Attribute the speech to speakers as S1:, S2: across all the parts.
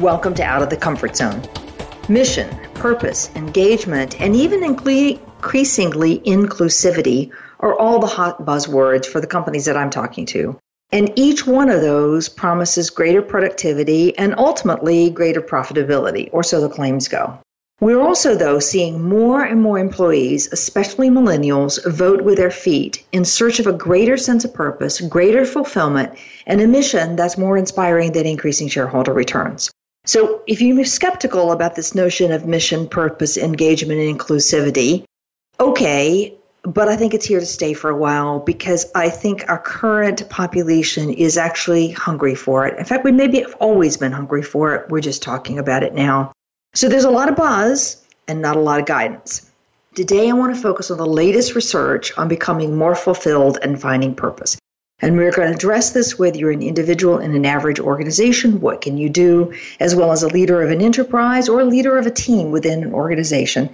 S1: Welcome to Out of the Comfort Zone. Mission, purpose, engagement, and even increasingly inclusivity are all the hot buzzwords for the companies that I'm talking to. And each one of those promises greater productivity and ultimately greater profitability, or so the claims go. We're also, though, seeing more and more employees, especially millennials, vote with their feet in search of a greater sense of purpose, greater fulfillment, and a mission that's more inspiring than increasing shareholder returns. So if you're skeptical about this notion of mission, purpose, engagement, and inclusivity, okay, but I think it's here to stay for a while because I think our current population is actually hungry for it. In fact, we maybe have always been hungry for it. We're just talking about it now. So there's a lot of buzz and not a lot of guidance. Today, I want to focus on the latest research on becoming more fulfilled and finding purpose. And we're going to address this whether you're an individual in an average organization, what can you do, as well as a leader of an enterprise or a leader of a team within an organization.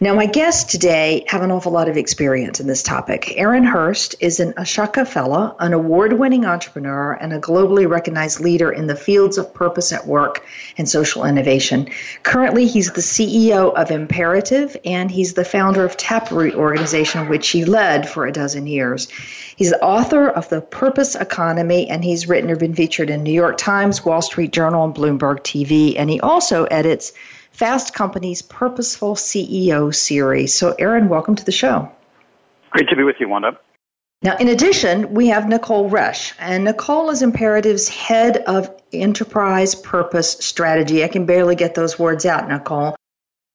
S1: Now, my guests today have an awful lot of experience in this topic. Aaron Hurst is an Ashoka Fellow, an award winning entrepreneur, and a globally recognized leader in the fields of purpose at work and social innovation. Currently, he's the CEO of Imperative and he's the founder of Taproot organization, which he led for a dozen years. He's the author of The Purpose Economy, and he's written or been featured in New York Times, Wall Street Journal, and Bloomberg TV. And he also edits Fast Company's Purposeful CEO series. So, Aaron, welcome to the show.
S2: Great to be with you, Wanda.
S1: Now, in addition, we have Nicole Resch, and Nicole is Imperative's head of enterprise purpose strategy. I can barely get those words out, Nicole.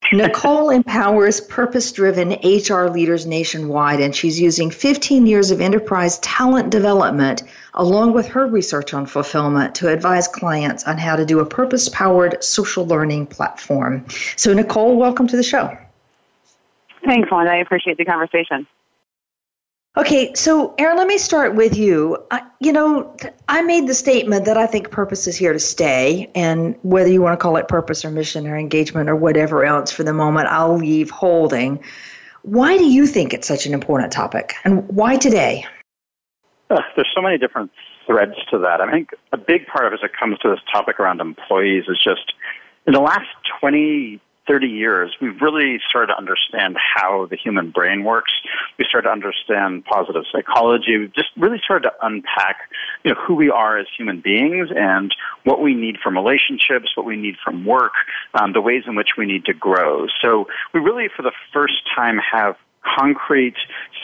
S1: Nicole empowers purpose driven HR leaders nationwide, and she's using 15 years of enterprise talent development along with her research on fulfillment to advise clients on how to do a purpose powered social learning platform. So, Nicole, welcome to the show.
S3: Thanks, Wanda. I appreciate the conversation.
S1: Okay, so Aaron, let me start with you. I, you know, I made the statement that I think purpose is here to stay, and whether you want to call it purpose or mission or engagement or whatever else for the moment, I'll leave holding. Why do you think it's such an important topic, and why today?
S2: Uh, there's so many different threads to that. I think a big part of it as it comes to this topic around employees is just in the last 20 30 years, we've really started to understand how the human brain works. We started to understand positive psychology. We've just really started to unpack, you know, who we are as human beings and what we need from relationships, what we need from work, um, the ways in which we need to grow. So we really, for the first time, have concrete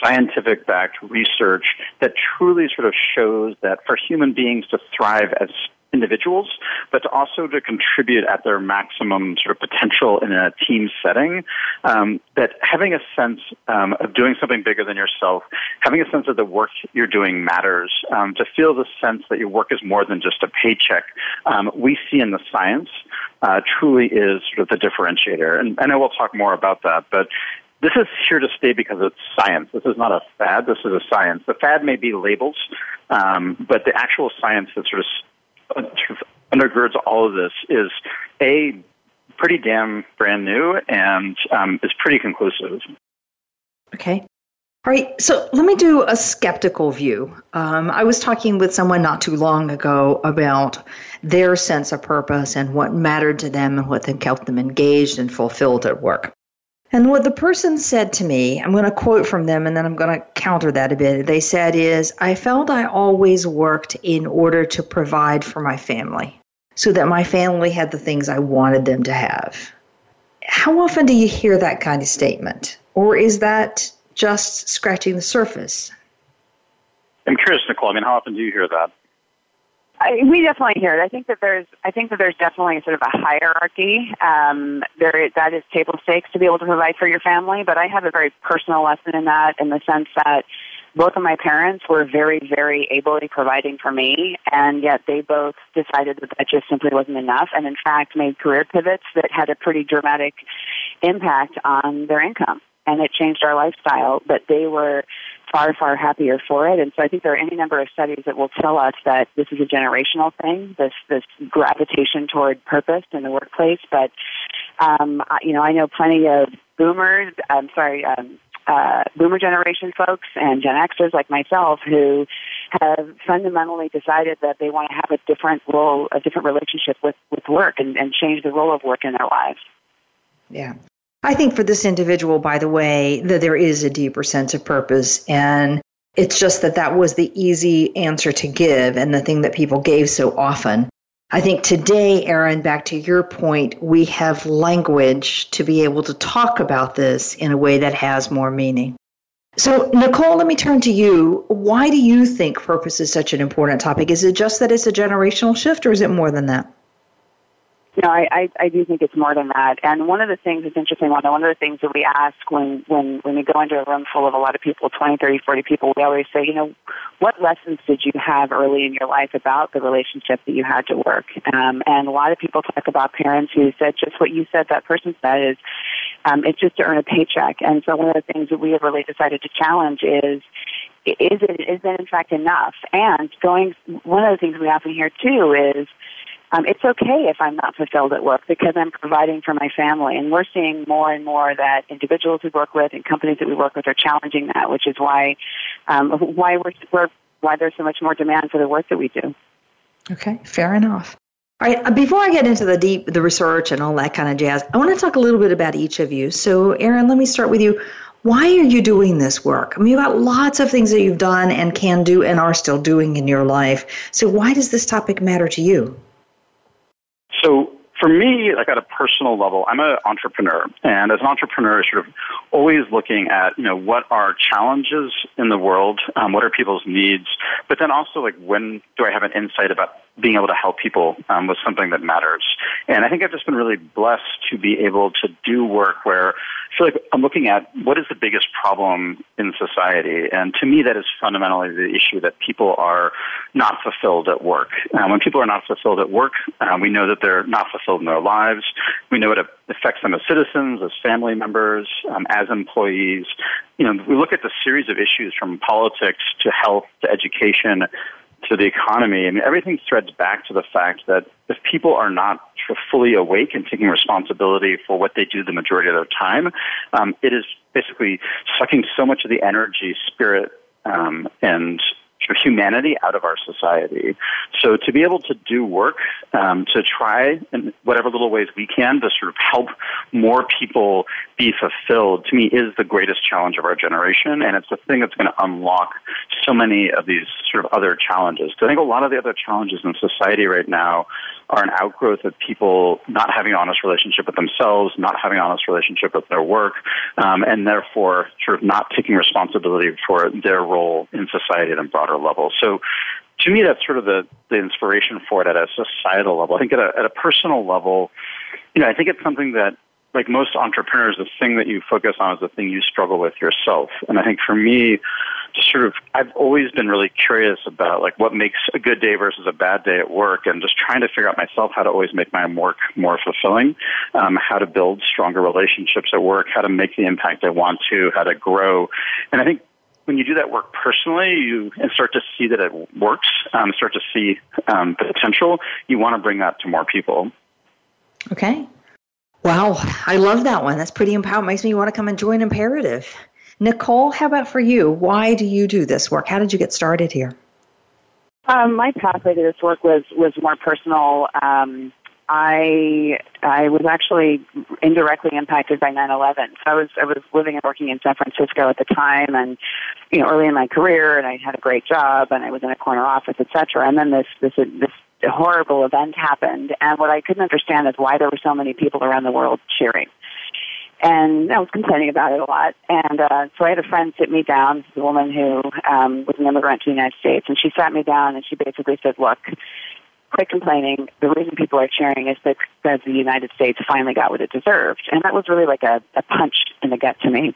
S2: scientific backed research that truly sort of shows that for human beings to thrive as individuals, but also to contribute at their maximum sort of potential in a team setting. Um, that having a sense um, of doing something bigger than yourself, having a sense that the work you're doing matters, um, to feel the sense that your work is more than just a paycheck, um, we see in the science uh, truly is sort of the differentiator. And I we'll talk more about that, but this is here to stay because it's science. This is not a fad. This is a science. The fad may be labels, um, but the actual science that sort of undergirds all of this is a pretty damn brand new and um, is pretty conclusive.
S1: Okay. All right, so let me do a skeptical view. Um, I was talking with someone not too long ago about their sense of purpose and what mattered to them and what kept them engaged and fulfilled at work. And what the person said to me, I'm going to quote from them and then I'm going to counter that a bit. They said is, I felt I always worked in order to provide for my family so that my family had the things I wanted them to have. How often do you hear that kind of statement? Or is that just scratching the surface?
S2: I'm curious, Nicole. I mean, how often do you hear that?
S3: I, we definitely hear it. I think that there's, I think that there's definitely sort of a hierarchy. Um, there, that is table stakes to be able to provide for your family. But I have a very personal lesson in that, in the sense that both of my parents were very, very ably providing for me, and yet they both decided that that just simply wasn't enough, and in fact made career pivots that had a pretty dramatic impact on their income. And it changed our lifestyle, but they were far, far happier for it. And so I think there are any number of studies that will tell us that this is a generational thing, this, this gravitation toward purpose in the workplace. But, um, you know, I know plenty of boomers, I'm sorry, um, uh, boomer generation folks and Gen Xers like myself who have fundamentally decided that they want to have a different role, a different relationship with, with work and, and change the role of work in their lives.
S1: Yeah. I think for this individual, by the way, that there is a deeper sense of purpose and it's just that that was the easy answer to give and the thing that people gave so often. I think today, Aaron, back to your point, we have language to be able to talk about this in a way that has more meaning. So, Nicole, let me turn to you. Why do you think purpose is such an important topic? Is it just that it's a generational shift, or is it more than that?
S3: No, I, I, I do think it's more than that. And one of the things that's interesting, one of the things that we ask when, when, when we go into a room full of a lot of people, 20, 30, 40 people, we always say, you know, what lessons did you have early in your life about the relationship that you had to work? Um, and a lot of people talk about parents who said just what you said that person said is, um, it's just to earn a paycheck. And so one of the things that we have really decided to challenge is, is it, is it in fact enough? And going, one of the things we often hear too is, um, it's okay if I'm not fulfilled at work because I'm providing for my family. And we're seeing more and more that individuals we work with and companies that we work with are challenging that, which is why um, why we're, why there's so much more demand for the work that we do.
S1: Okay, fair enough. All right, uh, before I get into the deep the research and all that kind of jazz, I want to talk a little bit about each of you. So, Aaron, let me start with you. Why are you doing this work? I mean, you've got lots of things that you've done and can do and are still doing in your life. So, why does this topic matter to you?
S2: So for me, like at a personal level, I'm an entrepreneur, and as an entrepreneur, sort of always looking at you know what are challenges in the world, um, what are people's needs, but then also like when do I have an insight about being able to help people um, with something that matters. And I think I've just been really blessed to be able to do work where I feel like I'm looking at what is the biggest problem in society. And to me, that is fundamentally the issue that people are not fulfilled at work. Um, when people are not fulfilled at work, um, we know that they're not fulfilled in their lives. We know it affects them as citizens, as family members, um, as employees. You know, we look at the series of issues from politics to health to education to the economy. I mean, everything threads back to the fact that if people are not fully awake and taking responsibility for what they do the majority of their time, um, it is basically sucking so much of the energy, spirit, um, and humanity out of our society. So to be able to do work, um, to try in whatever little ways we can to sort of help more people be fulfilled, to me is the greatest challenge of our generation, and it's the thing that's going to unlock so many of these sort of other challenges. I think a lot of the other challenges in society right now are an outgrowth of people not having an honest relationship with themselves, not having an honest relationship with their work, um, and therefore sort of not taking responsibility for their role in society and a broader level. So to me, that's sort of the, the inspiration for it at a societal level. I think at a, at a personal level, you know, I think it's something that like most entrepreneurs, the thing that you focus on is the thing you struggle with yourself. And I think for me, just sort of, I've always been really curious about like what makes a good day versus a bad day at work, and just trying to figure out myself how to always make my work more fulfilling, um, how to build stronger relationships at work, how to make the impact I want to, how to grow. And I think when you do that work personally, you and start to see that it works, um, start to see um, the potential. You want to bring that to more people.
S1: Okay, Wow, I love that one. That's pretty empowering. Makes me want to come and join Imperative. Nicole, how about for you? Why do you do this work? How did you get started here?
S3: Um, my pathway to this work was was more personal. Um, I I was actually indirectly impacted by 9/11. So I was I was living and working in San Francisco at the time, and you know early in my career, and I had a great job, and I was in a corner office, etc. And then this this this horrible event happened, and what I couldn't understand is why there were so many people around the world cheering. And I was complaining about it a lot. And uh, so I had a friend sit me down, a woman who um, was an immigrant to the United States, and she sat me down and she basically said, "Look, quit complaining. The reason people are cheering is because the United States finally got what it deserved." And that was really like a, a punch in the gut to me.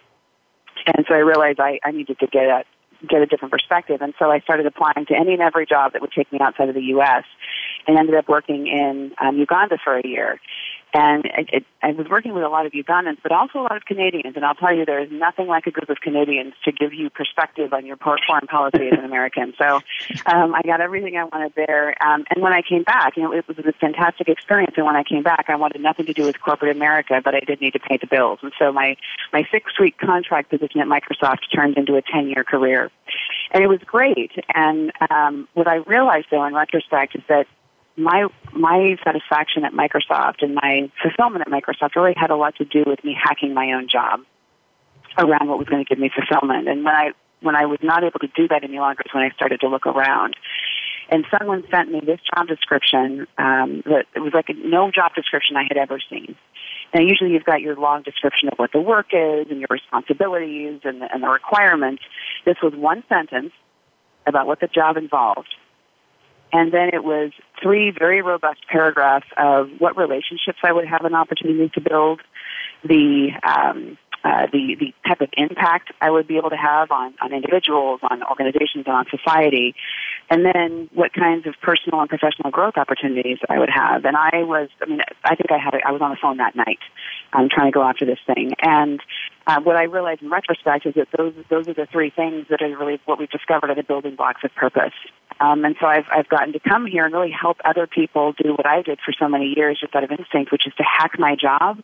S3: And so I realized I, I needed to get a, get a different perspective. And so I started applying to any and every job that would take me outside of the U.S. and ended up working in um, Uganda for a year. And it, it, I was working with a lot of Ugandans, but also a lot of Canadians. And I'll tell you, there is nothing like a group of Canadians to give you perspective on your foreign policy as an American. So um, I got everything I wanted there. Um, and when I came back, you know, it was a fantastic experience. And when I came back, I wanted nothing to do with corporate America, but I did need to pay the bills. And so my my six week contract position at Microsoft turned into a ten year career, and it was great. And um, what I realized, though, in retrospect, is that my my satisfaction at Microsoft and my fulfillment at Microsoft really had a lot to do with me hacking my own job around what was going to give me fulfillment. And when I when I was not able to do that any longer is when I started to look around. And someone sent me this job description um, that it was like a, no job description I had ever seen. Now, usually you've got your long description of what the work is and your responsibilities and the, and the requirements. This was one sentence about what the job involved and then it was three very robust paragraphs of what relationships I would have an opportunity to build, the um, uh, the the type of impact I would be able to have on on individuals, on organizations, and on society, and then what kinds of personal and professional growth opportunities I would have. And I was, I mean, I think I had, a, I was on the phone that night, um, trying to go after this thing. And uh, what I realized in retrospect is that those those are the three things that are really what we've discovered are the building blocks of purpose. Um, and so I've I've gotten to come here and really help other people do what I did for so many years, just out of instinct, which is to hack my job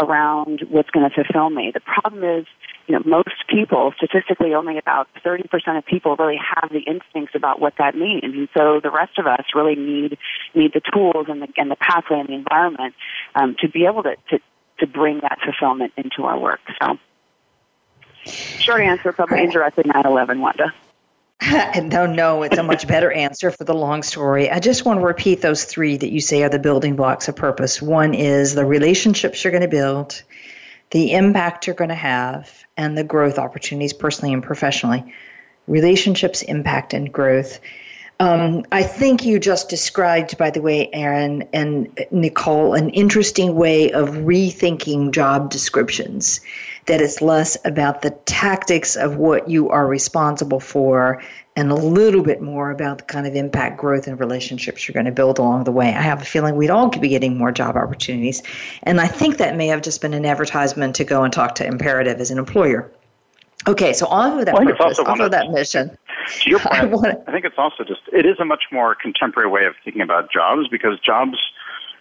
S3: around what's going to fulfill me. The problem is you know, most people, statistically, only about 30% of people really have the instincts about what that means. And so the rest of us really need, need the tools and the, and the pathway and the environment, um, to be able to, to, to bring that fulfillment into our work. So, short answer, probably indirectly 9-11, Wanda.
S1: no, no, it's a much better answer for the long story. I just want to repeat those three that you say are the building blocks of purpose. One is the relationships you're going to build, the impact you're going to have, and the growth opportunities personally and professionally. Relationships, impact, and growth. Um, I think you just described, by the way, Aaron and Nicole, an interesting way of rethinking job descriptions. That it's less about the tactics of what you are responsible for and a little bit more about the kind of impact, growth, and relationships you're going to build along the way. I have a feeling we'd all be getting more job opportunities. And I think that may have just been an advertisement to go and talk to Imperative as an employer. Okay, so off of that well, purpose, off of that mission.
S2: To your point, I, wanna, I think it's also just, it is a much more contemporary way of thinking about jobs because jobs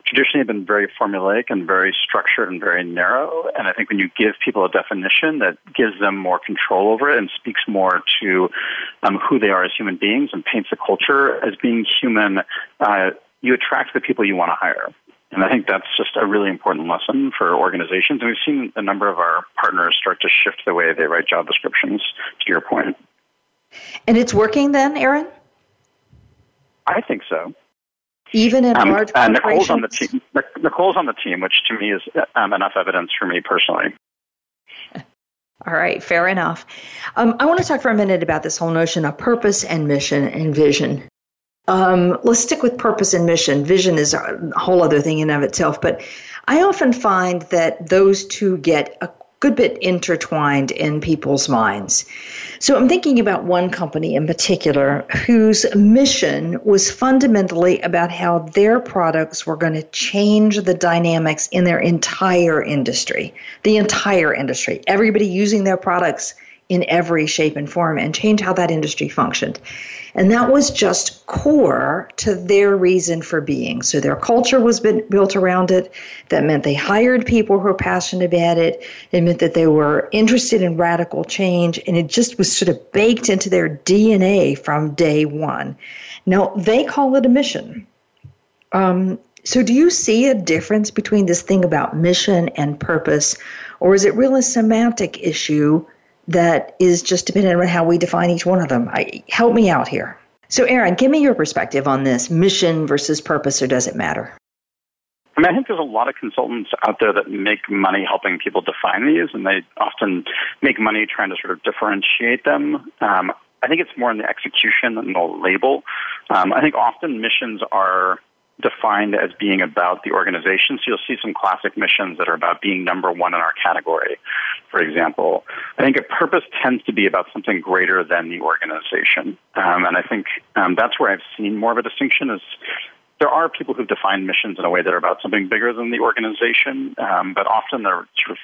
S2: traditionally have been very formulaic and very structured and very narrow. And I think when you give people a definition that gives them more control over it and speaks more to um, who they are as human beings and paints the culture as being human, uh, you attract the people you want to hire. And I think that's just a really important lesson for organizations. And we've seen a number of our partners start to shift the way they write job descriptions, to your point.
S1: And it's working then, Aaron?
S2: I think so.
S1: Even in um, large uh,
S2: Nicole's on the team. Nicole's on the team, which to me is um, enough evidence for me personally.
S1: All right, fair enough. Um, I want to talk for a minute about this whole notion of purpose and mission and vision. Um, let's stick with purpose and mission. Vision is a whole other thing in of itself, but I often find that those two get a good bit intertwined in people's minds. So I'm thinking about one company in particular whose mission was fundamentally about how their products were going to change the dynamics in their entire industry. The entire industry. Everybody using their products in every shape and form and change how that industry functioned. And that was just core to their reason for being. So their culture was built around it. That meant they hired people who were passionate about it. It meant that they were interested in radical change. And it just was sort of baked into their DNA from day one. Now, they call it a mission. Um, so, do you see a difference between this thing about mission and purpose, or is it really a semantic issue that is just dependent on how we define each one of them. I, help me out here. So, Aaron, give me your perspective on this mission versus purpose, or does it matter?
S2: I mean, I think there's a lot of consultants out there that make money helping people define these, and they often make money trying to sort of differentiate them. Um, I think it's more in the execution than the label. Um, I think often missions are defined as being about the organization. So you'll see some classic missions that are about being number one in our category. For example, I think a purpose tends to be about something greater than the organization. Um, and I think um, that's where I've seen more of a distinction is there are people who define missions in a way that are about something bigger than the organization, um, but often they're sort of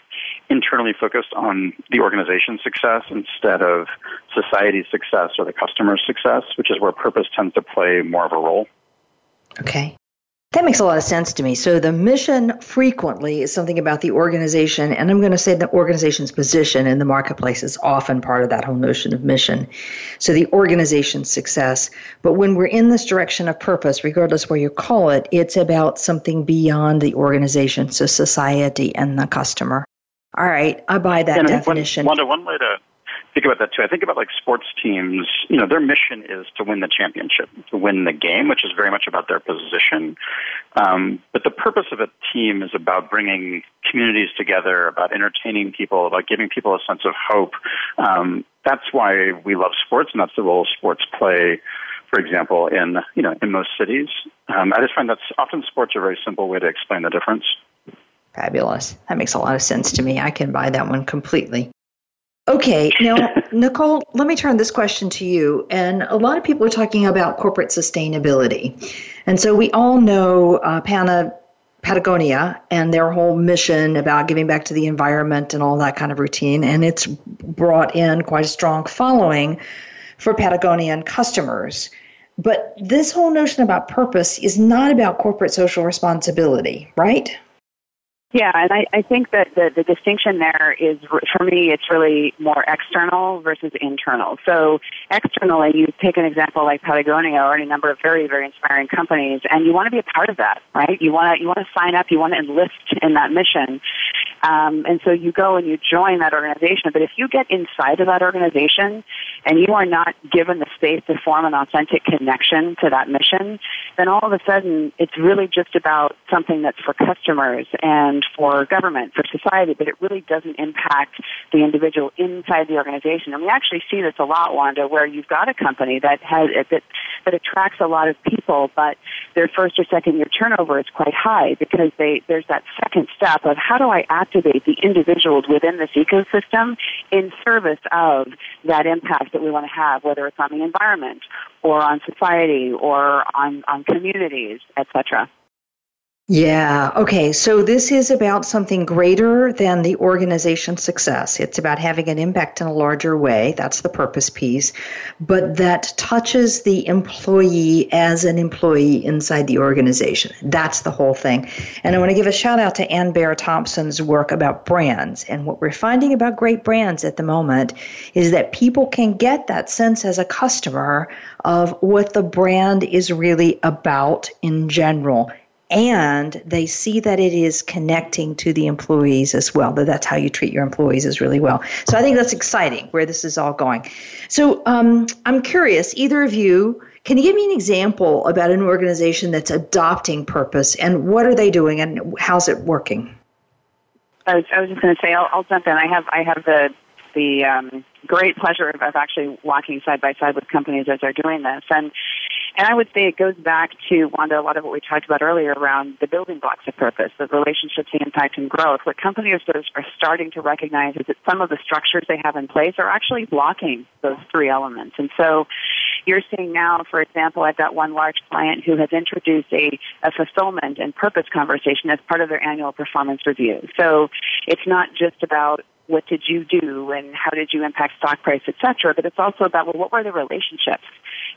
S2: internally focused on the organization's success instead of society's success or the customer's success, which is where purpose tends to play more of a role.
S1: Okay. That makes a lot of sense to me. So the mission frequently is something about the organization, and I'm going to say the organization's position in the marketplace is often part of that whole notion of mission. So the organization's success. But when we're in this direction of purpose, regardless where you call it, it's about something beyond the organization, so society and the customer. All right, I buy that definition.
S2: One, one way to think about that too. I think about like sports teams, you know, their mission is to win the championship, to win the game, which is very much about their position. Um, but the purpose of a team is about bringing communities together, about entertaining people, about giving people a sense of hope. Um, that's why we love sports, and that's the role sports play for example, in you know in most cities. Um, I just find that often sports are a very simple way to explain the difference.
S1: Fabulous. That makes a lot of sense to me. I can buy that one completely. Okay, now, Nicole, let me turn this question to you. And a lot of people are talking about corporate sustainability. And so we all know uh, Pana, Patagonia and their whole mission about giving back to the environment and all that kind of routine. And it's brought in quite a strong following for Patagonian customers. But this whole notion about purpose is not about corporate social responsibility, right?
S3: Yeah, and I, I think that the, the distinction there is, for me, it's really more external versus internal. So externally, you take an example like Patagonia or any number of very, very inspiring companies, and you want to be a part of that, right? You want to, you want to sign up, you want to enlist in that mission. Um, and so you go and you join that organization. But if you get inside of that organization and you are not given the space to form an authentic connection to that mission, then all of a sudden it's really just about something that's for customers and for government, for society, but it really doesn't impact the individual inside the organization. And we actually see this a lot, Wanda, where you've got a company that has that that attracts a lot of people, but their first or second year turnover is quite high because they there's that second step of how do I activate the individuals within this ecosystem in service of that impact that we want to have, whether it's on the environment or on society or on, on communities, etc.
S1: Yeah. Okay. So this is about something greater than the organization's success. It's about having an impact in a larger way. That's the purpose piece. But that touches the employee as an employee inside the organization. That's the whole thing. And I want to give a shout out to Anne Bahr Thompson's work about brands. And what we're finding about great brands at the moment is that people can get that sense as a customer of what the brand is really about in general and they see that it is connecting to the employees as well that that's how you treat your employees is really well. So i think that's exciting where this is all going. So um, i'm curious either of you can you give me an example about an organization that's adopting purpose and what are they doing and how's it working?
S3: I was, I was just going to say I'll, I'll jump in. I have i have the the um, great pleasure of, of actually walking side by side with companies as they're doing this. And and I would say it goes back to, Wanda, a lot of what we talked about earlier around the building blocks of purpose, the relationships, the impact, and growth. What companies are starting to recognize is that some of the structures they have in place are actually blocking those three elements. And so you're seeing now, for example, I've got one large client who has introduced a, a fulfillment and purpose conversation as part of their annual performance review. So it's not just about what did you do and how did you impact stock price, et cetera, but it's also about, well, what were the relationships?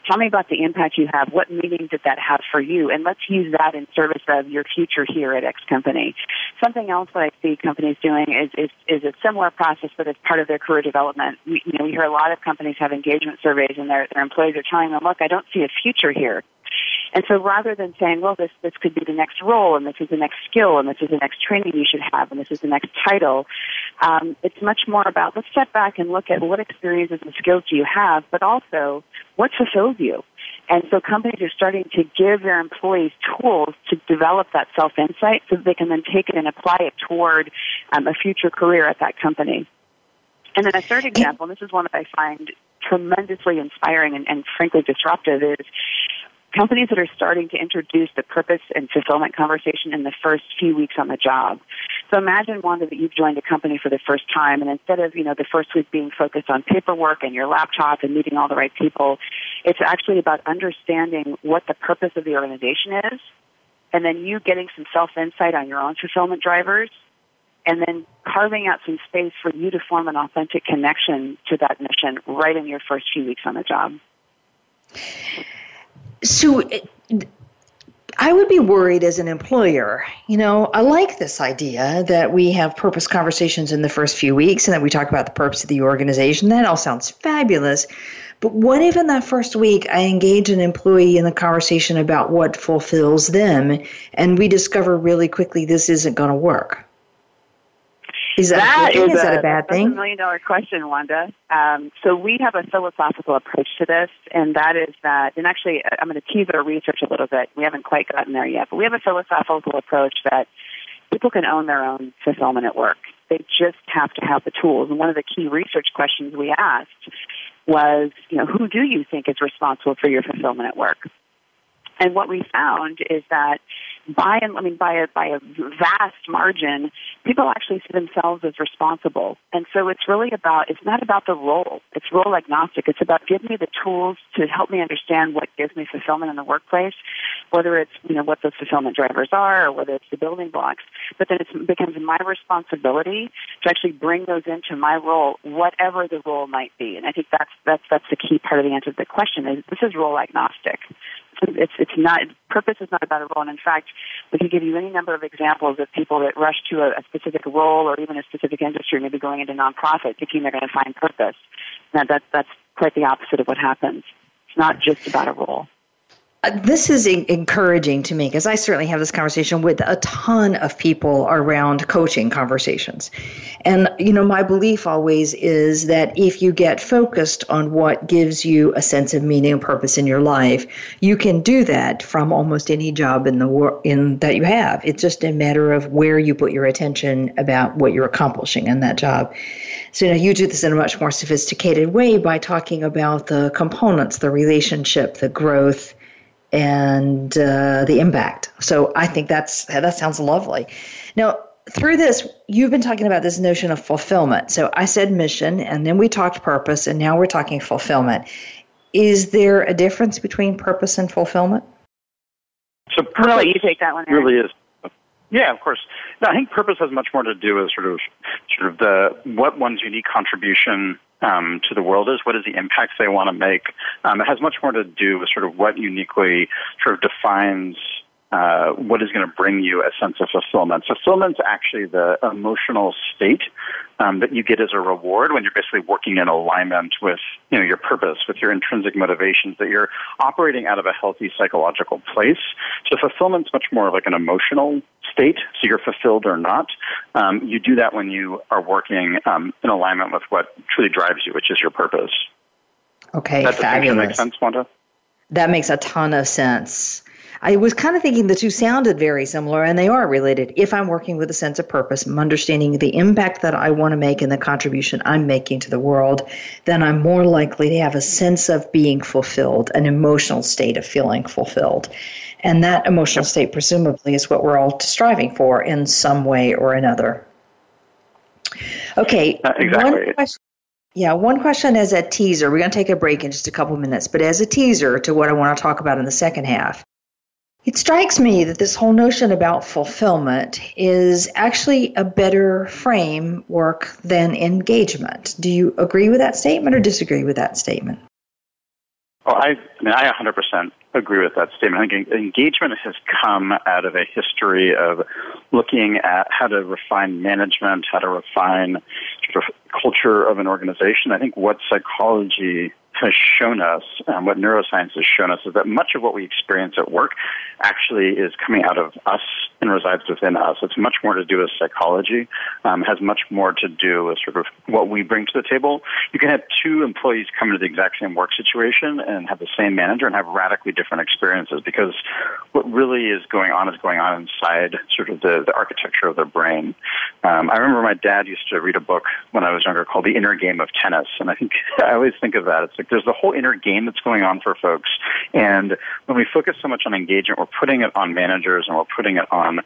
S3: Tell me about the impact you have. What meaning did that have for you? And let's use that in service of your future here at X company. Something else that I see companies doing is, is, is a similar process, but it's part of their career development. We, you know, we hear a lot of companies have engagement surveys and their, their employees are telling them, look, I don't see a future here. And so rather than saying, well, this, this could be the next role and this is the next skill and this is the next training you should have and this is the next title, um, it's much more about let's step back and look at what experiences and skills do you have, but also what fulfills you. And so companies are starting to give their employees tools to develop that self-insight so that they can then take it and apply it toward um, a future career at that company. And then a third example, and this is one that I find tremendously inspiring and, and frankly disruptive, is companies that are starting to introduce the purpose and fulfillment conversation in the first few weeks on the job. So imagine, Wanda, that you've joined a company for the first time, and instead of, you know, the first week being focused on paperwork and your laptop and meeting all the right people, it's actually about understanding what the purpose of the organization is, and then you getting some self-insight on your own fulfillment drivers, and then carving out some space for you to form an authentic connection to that mission right in your first few weeks on the job.
S1: So, I would be worried as an employer. You know, I like this idea that we have purpose conversations in the first few weeks and that we talk about the purpose of the organization. That all sounds fabulous. But what if in that first week I engage an employee in the conversation about what fulfills them and we discover really quickly this isn't going to work? Is that,
S3: that,
S1: is,
S3: is,
S1: that a bad thing?
S3: That's a million dollar question, Wanda. Um, so we have a philosophical approach to this, and that is that, and actually I'm going to tease our research a little bit. We haven't quite gotten there yet, but we have a philosophical approach that people can own their own fulfillment at work. They just have to have the tools. And one of the key research questions we asked was, you know, who do you think is responsible for your fulfillment at work? And what we found is that by and I mean by a by a vast margin, people actually see themselves as responsible. And so it's really about it's not about the role. It's role agnostic. It's about giving me the tools to help me understand what gives me fulfillment in the workplace, whether it's you know what those fulfillment drivers are or whether it's the building blocks. But then it becomes my responsibility to actually bring those into my role, whatever the role might be. And I think that's that's that's the key part of the answer to the question is this is role agnostic it's it's not purpose is not about a role. And in fact, we can give you any number of examples of people that rush to a, a specific role or even a specific industry, maybe going into nonprofit, thinking they're going to find purpose. Now that that's quite the opposite of what happens. It's not just about a role
S1: this is encouraging to me because I certainly have this conversation with a ton of people around coaching conversations. And, you know, my belief always is that if you get focused on what gives you a sense of meaning and purpose in your life, you can do that from almost any job in the world in that you have. It's just a matter of where you put your attention about what you're accomplishing in that job. So, you know, you do this in a much more sophisticated way by talking about the components, the relationship, the growth, and uh, the impact. So I think that's that sounds lovely. Now, through this, you've been talking about this notion of fulfillment. So I said mission, and then we talked purpose, and now we're talking fulfillment. Is there a difference between purpose and fulfillment?
S2: So purpose
S3: you take that one.
S2: Really is. Yeah, of course. No, I think purpose has much more to do with sort of, sort of the what one's unique contribution um, to the world is, what is the impact they want to make. Um, it has much more to do with sort of what uniquely sort of defines uh, what is going to bring you a sense of fulfillment. Fulfillment's actually the emotional state um, that you get as a reward when you're basically working in alignment with you know your purpose, with your intrinsic motivations, that you're operating out of a healthy psychological place. So fulfillment's much more of like an emotional state. So you're fulfilled or not. Um, you do that when you are working um, in alignment with what truly drives you, which is your purpose.
S1: Okay,
S2: that
S1: fabulous.
S2: Make sense, Wanda?
S1: That makes a ton of sense. I was kind of thinking the two sounded very similar, and they are related. If I'm working with a sense of purpose, I'm understanding the impact that I want to make and the contribution I'm making to the world, then I'm more likely to have a sense of being fulfilled, an emotional state of feeling fulfilled. And that emotional state, presumably, is what we're all striving for in some way or another. Okay,
S2: uh, exactly.
S1: one question. Yeah, one question as a teaser. We're going to take a break in just a couple minutes, but as a teaser to what I want to talk about in the second half. It strikes me that this whole notion about fulfillment is actually a better framework than engagement. Do you agree with that statement or disagree with that statement?
S2: Well, I, I mean, I 100% agree with that statement. I think engagement has come out of a history of looking at how to refine management, how to refine sort of culture of an organization. I think what psychology has shown us, um, what neuroscience has shown us, is that much of what we experience at work actually is coming out of us and resides within us. It's much more to do with psychology, um, has much more to do with sort of what we bring to the table. You can have two employees come into the exact same work situation and have the same manager and have radically different experiences because what really is going on is going on inside sort of the, the architecture of their brain. Um, I remember my dad used to read a book when I was younger called The Inner Game of Tennis, and I think I always think of that. It's there's the whole inner game that's going on for folks, and when we focus so much on engagement, we're putting it on managers and we're putting it on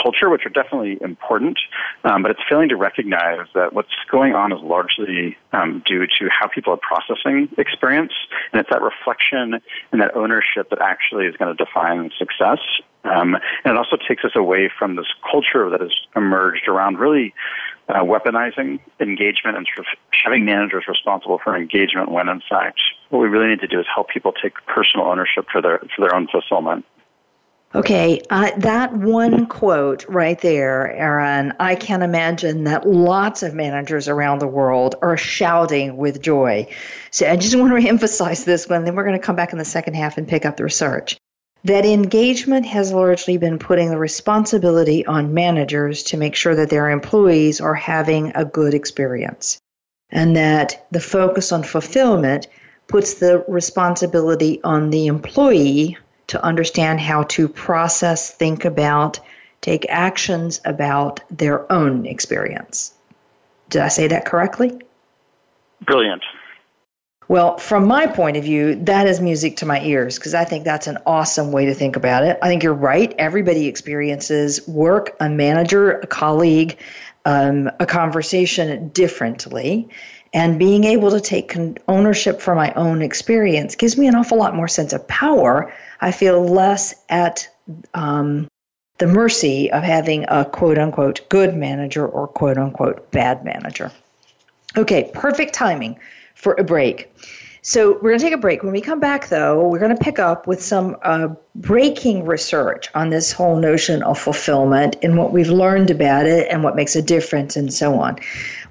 S2: culture, which are definitely important, um, but it's failing to recognize that what's going on is largely um, due to how people are processing experience, and it's that reflection and that ownership that actually is going to define success. Um, and it also takes us away from this culture that has emerged around really uh, weaponizing engagement and sort of having managers responsible for engagement when in fact what we really need to do is help people take personal ownership for their for their own fulfillment.
S1: Okay, uh, that one quote right there, Aaron, I can imagine that lots of managers around the world are shouting with joy. So I just want to emphasize this one, then we're going to come back in the second half and pick up the research. That engagement has largely been putting the responsibility on managers to make sure that their employees are having a good experience. And that the focus on fulfillment puts the responsibility on the employee to understand how to process, think about, take actions about their own experience. Did I say that correctly?
S2: Brilliant.
S1: Well, from my point of view, that is music to my ears because I think that's an awesome way to think about it. I think you're right. Everybody experiences work, a manager, a colleague, um, a conversation differently. And being able to take ownership for my own experience gives me an awful lot more sense of power. I feel less at um, the mercy of having a quote unquote good manager or quote unquote bad manager. Okay, perfect timing for a break. So we're going to take a break. When we come back, though, we're going to pick up with some uh, breaking research on this whole notion of fulfillment and what we've learned about it and what makes a difference and so on.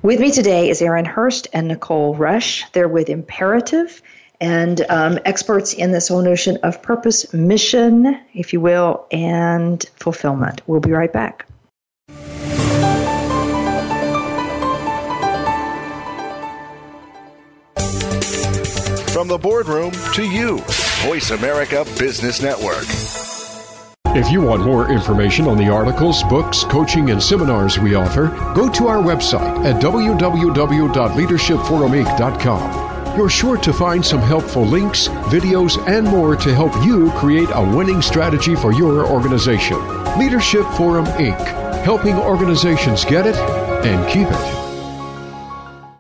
S1: With me today is Aaron Hurst and Nicole Resch. They're with Imperative and um, experts in this whole notion of purpose, mission, if you will, and fulfillment. We'll be right back.
S4: From the boardroom to you, Voice America Business Network.
S5: If you want more information on the articles, books, coaching, and seminars we offer, go to our website at www.leadershipforuminc.com. You're sure to find some helpful links, videos, and more to help you create a winning strategy for your organization. Leadership Forum Inc., helping organizations get it and keep it.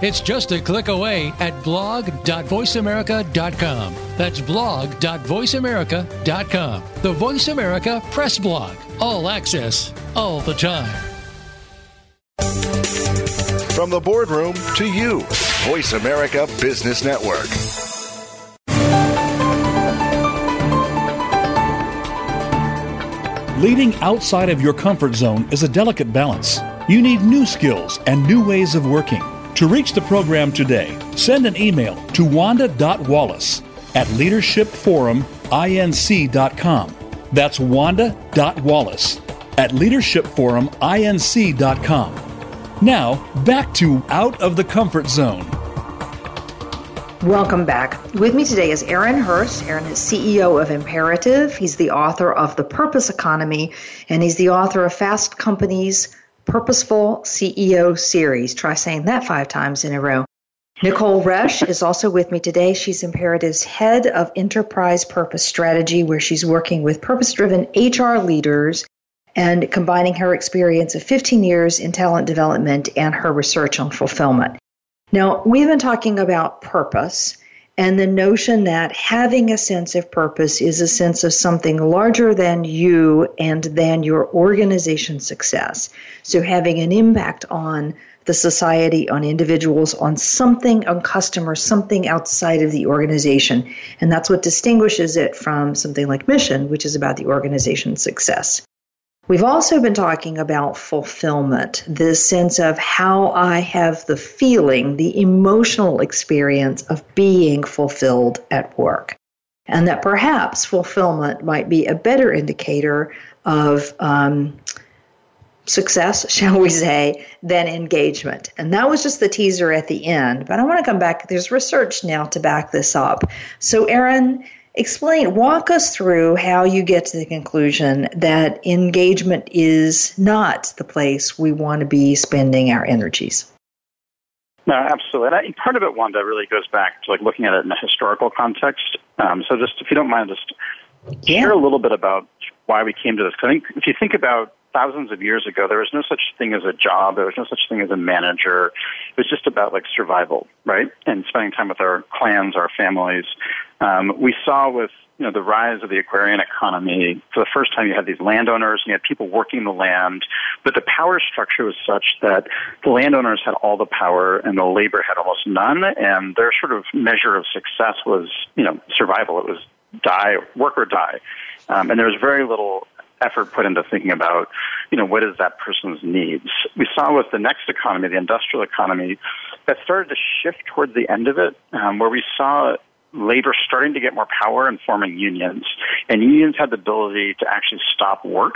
S6: It's just a click away at blog.voiceamerica.com. That's blog.voiceamerica.com. The Voice America Press Blog. All access, all the time.
S4: From the boardroom to you, Voice America Business Network.
S7: Leading outside of your comfort zone is a delicate balance. You need new skills and new ways of working. To reach the program today, send an email to wanda.wallace at leadershipforuminc.com. That's wanda.wallace at leadershipforuminc.com. Now, back to Out of the Comfort Zone.
S1: Welcome back. With me today is Aaron Hurst. Aaron is CEO of Imperative. He's the author of The Purpose Economy, and he's the author of Fast Company's Purposeful CEO series. Try saying that five times in a row. Nicole Resch is also with me today. She's Imperative's head of enterprise purpose strategy, where she's working with purpose driven HR leaders and combining her experience of 15 years in talent development and her research on fulfillment. Now, we've been talking about purpose and the notion that having a sense of purpose is a sense of something larger than you and than your organization's success. So having an impact on the society, on individuals, on something, on customers, something outside of the organization. And that's what distinguishes it from something like mission, which is about the organization's success. We've also been talking about fulfillment, the sense of how I have the feeling, the emotional experience of being fulfilled at work. And that perhaps fulfillment might be a better indicator of um, success, shall we say, than engagement. And that was just the teaser at the end. But I want to come back. There's research now to back this up. So, Aaron, explain, walk us through how you get to the conclusion that engagement is not the place we want to be spending our energies.
S2: No, absolutely. And part of it, Wanda, really goes back to like looking at it in a historical context. Um, so, just if you don't mind, just yeah. share a little bit about why we came to this. I think if you think about thousands of years ago, there was no such thing as a job. There was no such thing as a manager. It was just about like survival, right? And spending time with our clans, our families. Um, we saw with you know the rise of the agrarian economy. For the first time, you had these landowners, and you had people working the land, but the power structure was such that the landowners had all the power, and the labor had almost none. And their sort of measure of success was you know survival. It was die, work or die. Um, and there was very little effort put into thinking about, you know, what is that person's needs. We saw with the next economy, the industrial economy, that started to shift towards the end of it, um, where we saw labor starting to get more power and forming unions. And unions had the ability to actually stop work.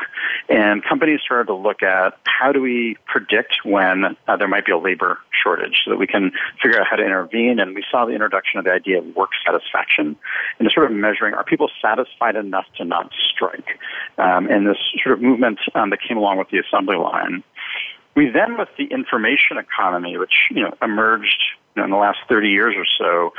S2: And companies started to look at how do we predict when uh, there might be a labor shortage so that we can figure out how to intervene. And we saw the introduction of the idea of work satisfaction and sort of measuring are people satisfied enough to not strike? Um, and this sort of movement um, that came along with the assembly line. We then, with the information economy, which you know emerged you know, in the last 30 years or so,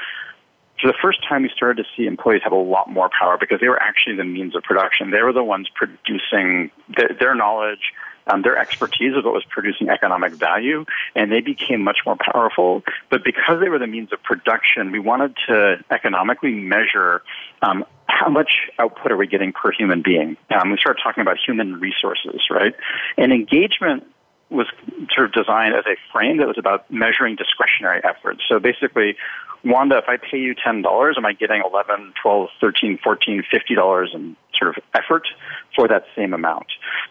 S2: for the first time, we started to see employees have a lot more power because they were actually the means of production. They were the ones producing their, knowledge, um, their expertise of what was producing economic value, and they became much more powerful. But because they were the means of production, we wanted to economically measure um, how much output are we getting per human being. Um, we started talking about human resources, right? And engagement was sort of designed as a frame that was about measuring discretionary efforts. So basically, Wanda, if I pay you $10, am I getting 11, 12, 13, 14, $50 in sort of effort for that same amount?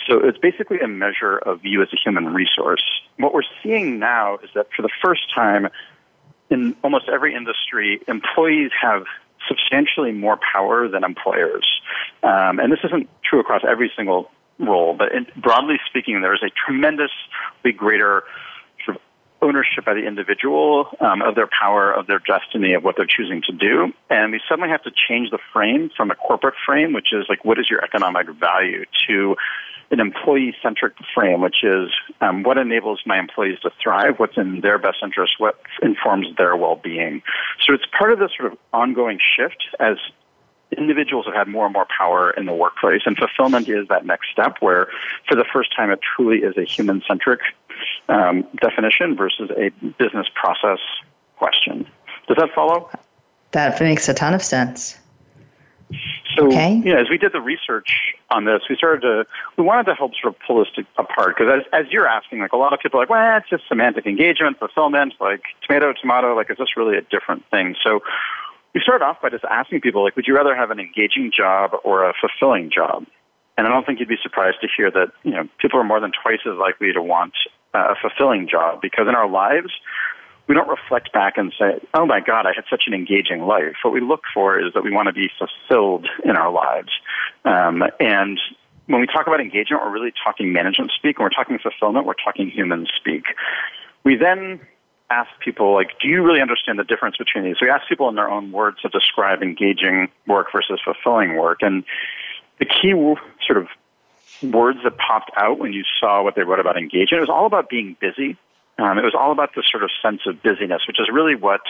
S2: So it's basically a measure of you as a human resource. What we're seeing now is that for the first time in almost every industry, employees have substantially more power than employers. Um, and this isn't true across every single role, but in, broadly speaking, there is a tremendously greater sort of ownership by the individual um, of their power, of their destiny, of what they're choosing to do. And we suddenly have to change the frame from a corporate frame, which is like, what is your economic value, to an employee centric frame, which is um, what enables my employees to thrive, what's in their best interest, what informs their well being. So it's part of this sort of ongoing shift as individuals have had more and more power in the workplace, and fulfillment is that next step where, for the first time, it truly is a human centric um, definition versus a business process question. Does that follow?
S1: That makes a ton of sense.
S2: So, okay. you know, as we did the research on this, we started to, we wanted to help sort of pull this to, apart because as, as you're asking, like a lot of people are like, well, it's just semantic engagement, fulfillment, like tomato, tomato, like is this really a different thing? So we started off by just asking people, like, would you rather have an engaging job or a fulfilling job? And I don't think you'd be surprised to hear that, you know, people are more than twice as likely to want uh, a fulfilling job because in our lives, we don't reflect back and say, oh my God, I had such an engaging life. What we look for is that we want to be fulfilled in our lives. Um, and when we talk about engagement, we're really talking management speak. When we're talking fulfillment, we're talking human speak. We then ask people, like, do you really understand the difference between these? We ask people in their own words to describe engaging work versus fulfilling work. And the key sort of words that popped out when you saw what they wrote about engagement. It was all about being busy. Um, it was all about this sort of sense of busyness, which is really what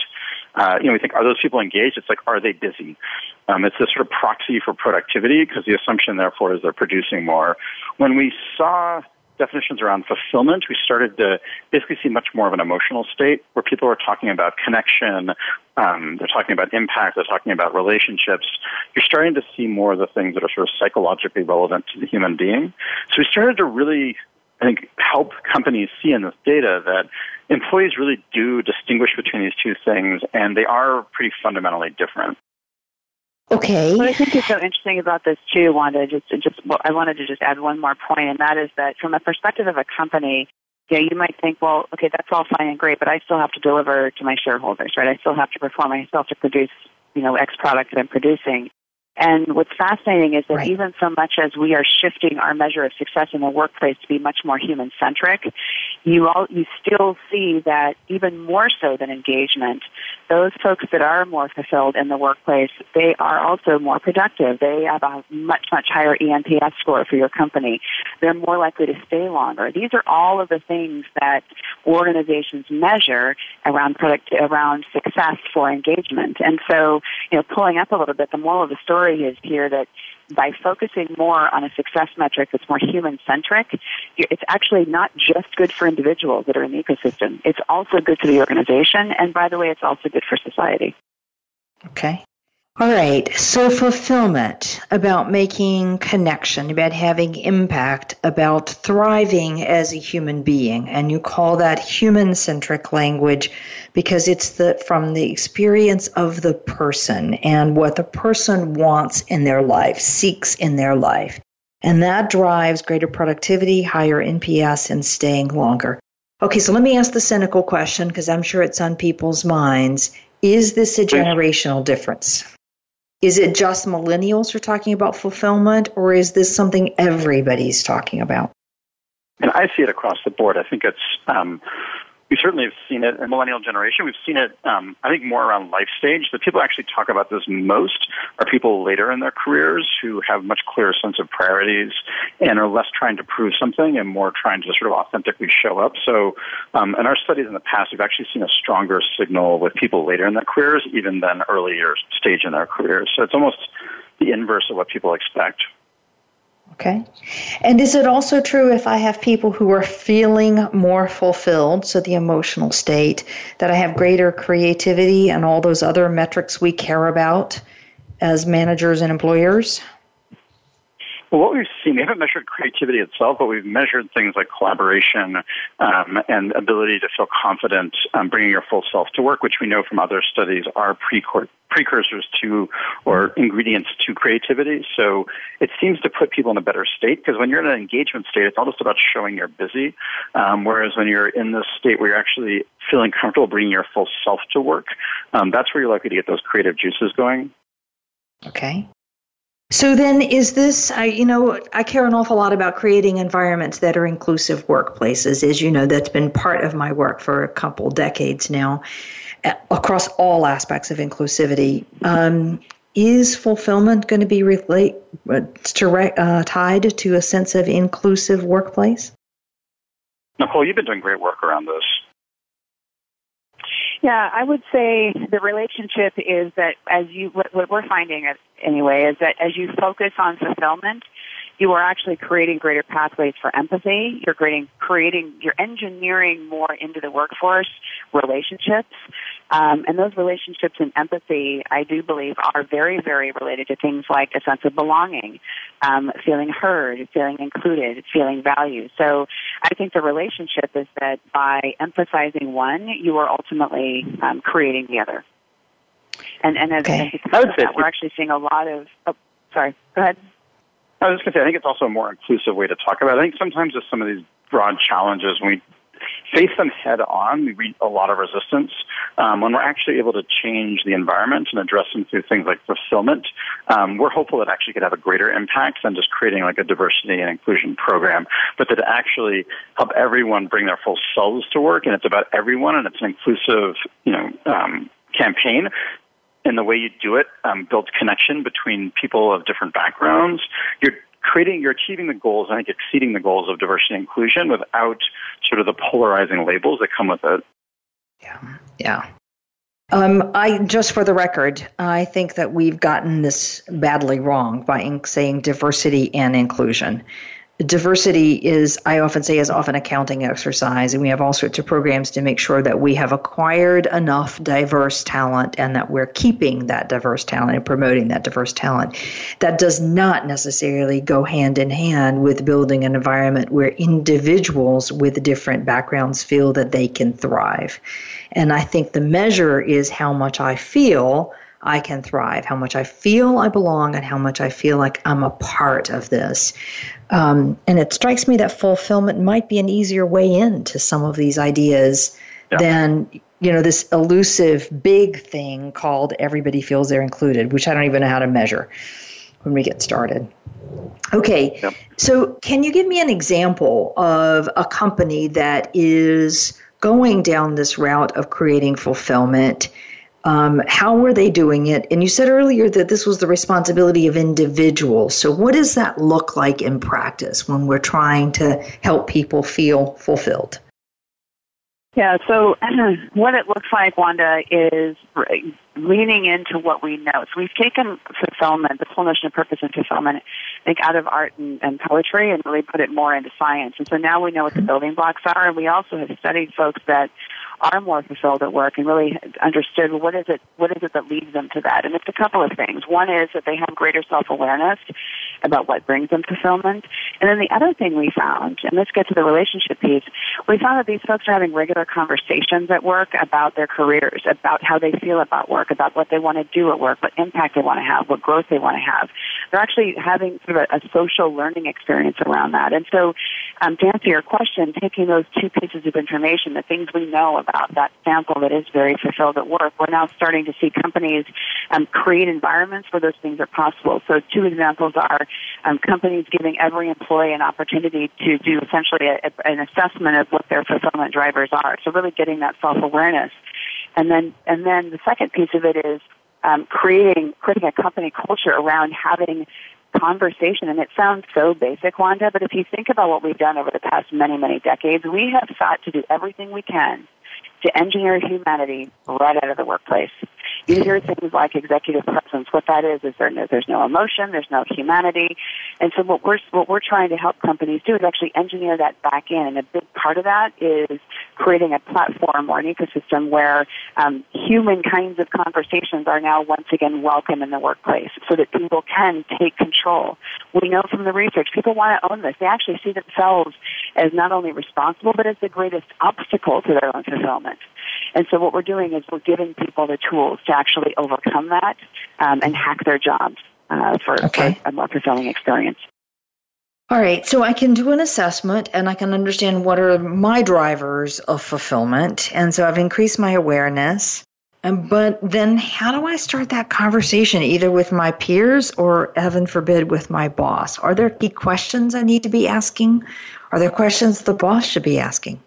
S2: uh, you know. We think are those people engaged? It's like are they busy? Um, it's this sort of proxy for productivity because the assumption, therefore, is they're producing more. When we saw definitions around fulfillment, we started to basically see much more of an emotional state where people are talking about connection, um, they're talking about impact, they're talking about relationships. You're starting to see more of the things that are sort of psychologically relevant to the human being. So we started to really, I think, help companies see in this data that employees really do distinguish between these two things, and they are pretty fundamentally different.
S1: Okay.
S3: What I think is so interesting about this too, Wanda, just just I wanted to just add one more point, and that is that from the perspective of a company, yeah, you might think, well, okay, that's all fine and great, but I still have to deliver to my shareholders, right? I still have to perform. I still have to produce, you know, X product that I'm producing. And what's fascinating is that right. even so much as we are shifting our measure of success in the workplace to be much more human centric, you all you still see that even more so than engagement, those folks that are more fulfilled in the workplace, they are also more productive. They have a much much higher eNPS score for your company. They're more likely to stay longer. These are all of the things that organizations measure around product around success for engagement. And so, you know, pulling up a little bit, the moral of the story story is here that by focusing more on a success metric that's more human centric, it's actually not just good for individuals that are in the ecosystem. It's also good for the organization, and by the way, it's also good for society.
S1: Okay. All right, so fulfillment, about making connection, about having impact, about thriving as a human being, and you call that human centric language because it's the from the experience of the person and what the person wants in their life, seeks in their life. And that drives greater productivity, higher NPS, and staying longer. Okay, so let me ask the cynical question because I'm sure it's on people's minds. Is this a generational difference? Is it just millennials who are talking about fulfillment, or is this something everybody's talking about?
S2: And I see it across the board. I think it's um, we certainly have seen it in millennial generation. We've seen it, um, I think, more around life stage. The people actually talk about this most are people later in their careers who have much clearer sense of priorities and are less trying to prove something and more trying to sort of authentically show up. So, um, in our studies in the past, we've actually seen a stronger signal with people later in their careers, even than earlier stage in their careers. So it's almost the inverse of what people expect.
S1: Okay. And is it also true if I have people who are feeling more fulfilled, so the emotional state, that I have greater creativity and all those other metrics we care about as managers and employers?
S2: Well, what we've seen, we haven't measured creativity itself, but we've measured things like collaboration um, and ability to feel confident um, bringing your full self to work, which we know from other studies are precursors to or ingredients to creativity. So it seems to put people in a better state because when you're in an engagement state, it's all just about showing you're busy. Um, whereas when you're in this state where you're actually feeling comfortable bringing your full self to work, um, that's where you're likely to get those creative juices going.
S1: Okay. So then, is this, I, you know, I care an awful lot about creating environments that are inclusive workplaces. As you know, that's been part of my work for a couple decades now, across all aspects of inclusivity. Um, is fulfillment going to be relate, uh, uh, tied to a sense of inclusive workplace?
S2: Nicole, you've been doing great work around this.
S3: Yeah, I would say the relationship is that as you, what, what we're finding anyway, is that as you focus on fulfillment, you are actually creating greater pathways for empathy. You're creating, creating, you're engineering more into the workforce relationships. Um, and those relationships and empathy, I do believe, are very, very related to things like a sense of belonging, um, feeling heard, feeling included, feeling valued. So I think the relationship is that by emphasizing one, you are ultimately um, creating the other. And, and as
S1: okay.
S2: I would
S3: that, we're actually seeing a lot of, oh, sorry, go ahead.
S2: I was going to say, I think it's also a more inclusive way to talk about it. I think sometimes with some of these broad challenges, when we face them head on, we meet a lot of resistance. Um, when we're actually able to change the environment and address them through things like fulfillment, um, we're hopeful that actually could have a greater impact than just creating like a diversity and inclusion program, but that actually help everyone bring their full selves to work, and it's about everyone, and it's an inclusive, you know, um, campaign and the way you do it um, builds connection between people of different backgrounds. You're creating, you're achieving the goals, I think exceeding the goals of diversity and inclusion without sort of the polarizing labels that come with it.
S1: Yeah, yeah. Um, I just for the record, I think that we've gotten this badly wrong by saying diversity and inclusion diversity is, I often say, is often a counting exercise, and we have all sorts of programs to make sure that we have acquired enough diverse talent and that we're keeping that diverse talent and promoting that diverse talent. That does not necessarily go hand in hand with building an environment where individuals with different backgrounds feel that they can thrive. And I think the measure is how much I feel I can thrive, how much I feel I belong, and how much I feel like I'm a part of this. Um, and it strikes me that fulfillment might be an easier way into some of these ideas yeah. than you know this elusive big thing called everybody feels they're included, which I don't even know how to measure when we get started. Okay, yep. so can you give me an example of a company that is going down this route of creating fulfillment? Um, how were they doing it? And you said earlier that this was the responsibility of individuals. So, what does that look like in practice when we're trying to help people feel fulfilled?
S3: Yeah, so what it looks like, Wanda, is leaning into what we know. So we've taken fulfillment, the whole notion of purpose and fulfillment, I think, out of art and, and poetry and really put it more into science. And so now we know what the building blocks are, and we also have studied folks that are more fulfilled at work and really understood what is it what is it that leads them to that. And it's a couple of things. One is that they have greater self awareness about what brings them fulfillment. And then the other thing we found, and this gets to the relationship piece, we found that these folks are having regular conversations at work about their careers, about how they feel about work, about what they want to do at work, what impact they want to have, what growth they want to have. They're actually having sort of a, a social learning experience around that. And so, um, to answer your question, taking those two pieces of information, the things we know about that sample that is very fulfilled at work. We're now starting to see companies um, create environments where those things are possible. So two examples are um, companies giving every employee an opportunity to do essentially a, a, an assessment of what their fulfillment drivers are. So really getting that self-awareness. And then, and then the second piece of it is um, creating creating a company culture around having conversation. And it sounds so basic, Wanda, but if you think about what we've done over the past many, many decades, we have sought to do everything we can to engineer humanity right out of the workplace. You hear things like executive presence. What that is is there there's no emotion, there's no humanity, and so what we're what we're trying to help companies do is actually engineer that back in. And a big part of that is creating a platform or an ecosystem where um, human kinds of conversations are now once again welcome in the workplace, so that people can take control. We know from the research people want to own this. They actually see themselves as not only responsible but as the greatest obstacle to their own fulfillment. And so what we're doing is we're giving people the tools to actually overcome that um, and hack their jobs uh, for, okay. for a more fulfilling experience.
S1: All right, so I can do an assessment and I can understand what are my drivers of fulfillment. And so I've increased my awareness. But then, how do I start that conversation, either with my peers or, heaven forbid, with my boss? Are there key questions I need to be asking? Are there questions the boss should be asking?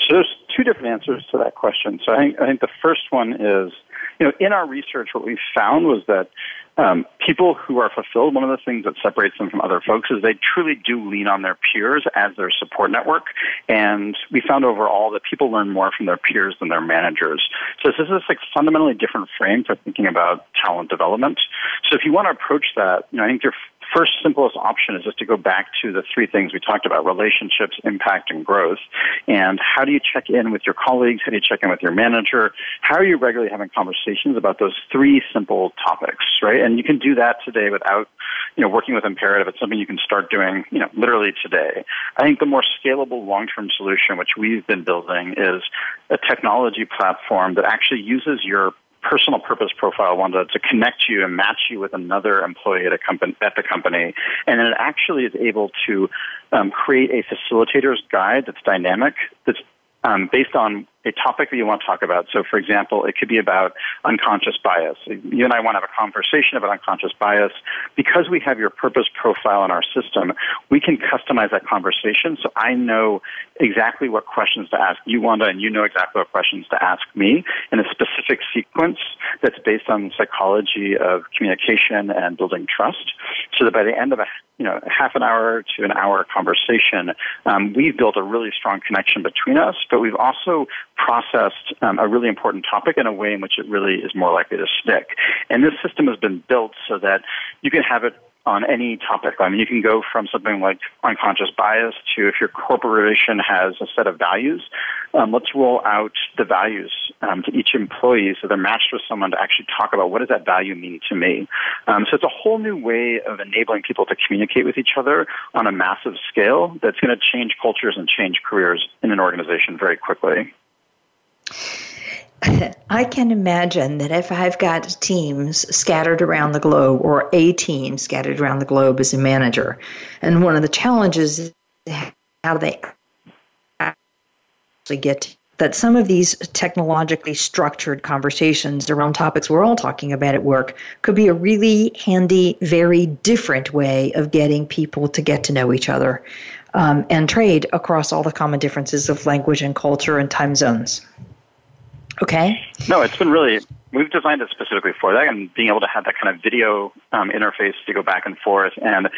S2: So there's two different answers to that question. So I think, I think the first one is, you know, in our research, what we found was that um, people who are fulfilled, one of the things that separates them from other folks is they truly do lean on their peers as their support network. And we found overall that people learn more from their peers than their managers. So this is like, fundamentally different frame for thinking about talent development. So if you want to approach that, you know, I think your first simplest option is just to go back to the three things we talked about relationships, impact, and growth. And how do you check in with your colleagues? How do you check in with your manager? How are you regularly having conversations about those three simple topics, right? And you can do that today without, you know, working with imperative. It's something you can start doing, you know, literally today. I think the more scalable long-term solution, which we've been building, is a technology platform that actually uses your personal purpose profile Wanda to connect you and match you with another employee at a company at the company, and then it actually is able to um, create a facilitator's guide that's dynamic, that's um, based on a topic that you want to talk about. So, for example, it could be about unconscious bias. You and I want to have a conversation about unconscious bias. Because we have your purpose profile in our system, we can customize that conversation so I know exactly what questions to ask you, Wanda, and you know exactly what questions to ask me in a specific sequence that's based on psychology of communication and building trust. So that by the end of a you know half an hour to an hour conversation, um, we've built a really strong connection between us, but we've also processed um, a really important topic in a way in which it really is more likely to stick. And this system has been built so that you can have it on any topic. I mean, you can go from something like unconscious bias to if your corporation has a set of values, um, let's roll out the values um, to each employee so they're matched with someone to actually talk about what does that value mean to me. Um, so it's a whole new way of enabling people to communicate with each other on a massive scale that's going to change cultures and change careers in an organization very quickly.
S1: I can imagine that if I've got teams scattered around the globe or a team scattered around the globe as a manager, and one of the challenges is how do they actually get that some of these technologically structured conversations around topics we're all talking about at work could be a really handy, very different way of getting people to get to know each other um, and trade across all the common differences of language and culture and time zones. Okay.
S2: No, it's been really. We've designed it specifically for that, and being able to have that kind of video um, interface to go back and forth. And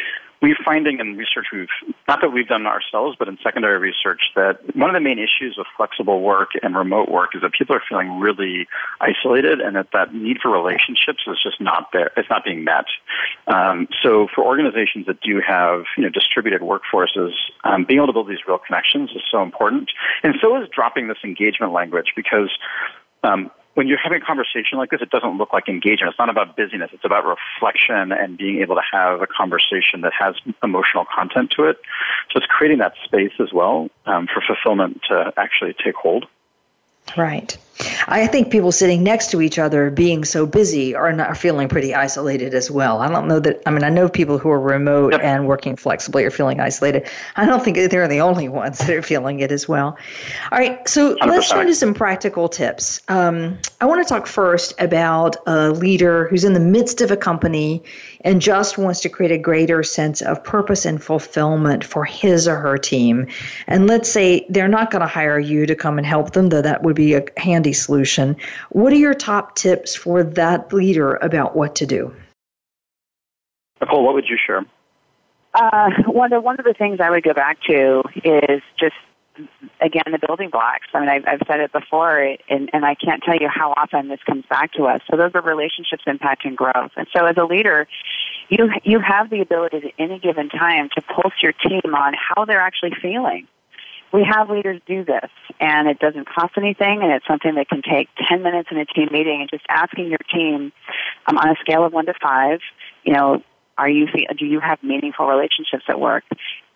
S2: we're finding in research we've not that we've done ourselves, but in secondary research that one of the main issues with flexible work and remote work is that people are feeling really isolated, and that that need for relationships is just not there. It's not being met. Um, so for organizations that do have you know distributed workforces, um, being able to build these real connections is so important, and so is dropping this engagement language because. Um, when you're having a conversation like this, it doesn't look like engagement. It's not about busyness. It's about reflection and being able to have a conversation that has emotional content to it. So it's creating that space as well um, for fulfillment to actually take hold.
S1: Right. I think people sitting next to each other being so busy are not feeling pretty isolated as well. I don't know that I mean I know people who are remote yep. and working flexibly are feeling isolated. I don't think they're the only ones that are feeling it as well. All right, so let us turn to some practical tips. Um, I want to talk first about a leader who's in the midst of a company and just wants to create a greater sense of purpose and fulfillment for his or her team. And let's say they're not going to hire you to come and help them, though that would be a handy solution. What are your top tips for that leader about what to do?
S2: Nicole, what would you share?
S3: Uh, one of one of the things I would go back to is just again, the building blocks. I mean, I've, I've said it before, and, and I can't tell you how often this comes back to us. So those are relationships, impact, and growth. And so as a leader, you you have the ability at any given time to pulse your team on how they're actually feeling. We have leaders do this, and it doesn't cost anything, and it's something that can take 10 minutes in a team meeting and just asking your team um, on a scale of 1 to 5, you know, are you do you have meaningful relationships at work?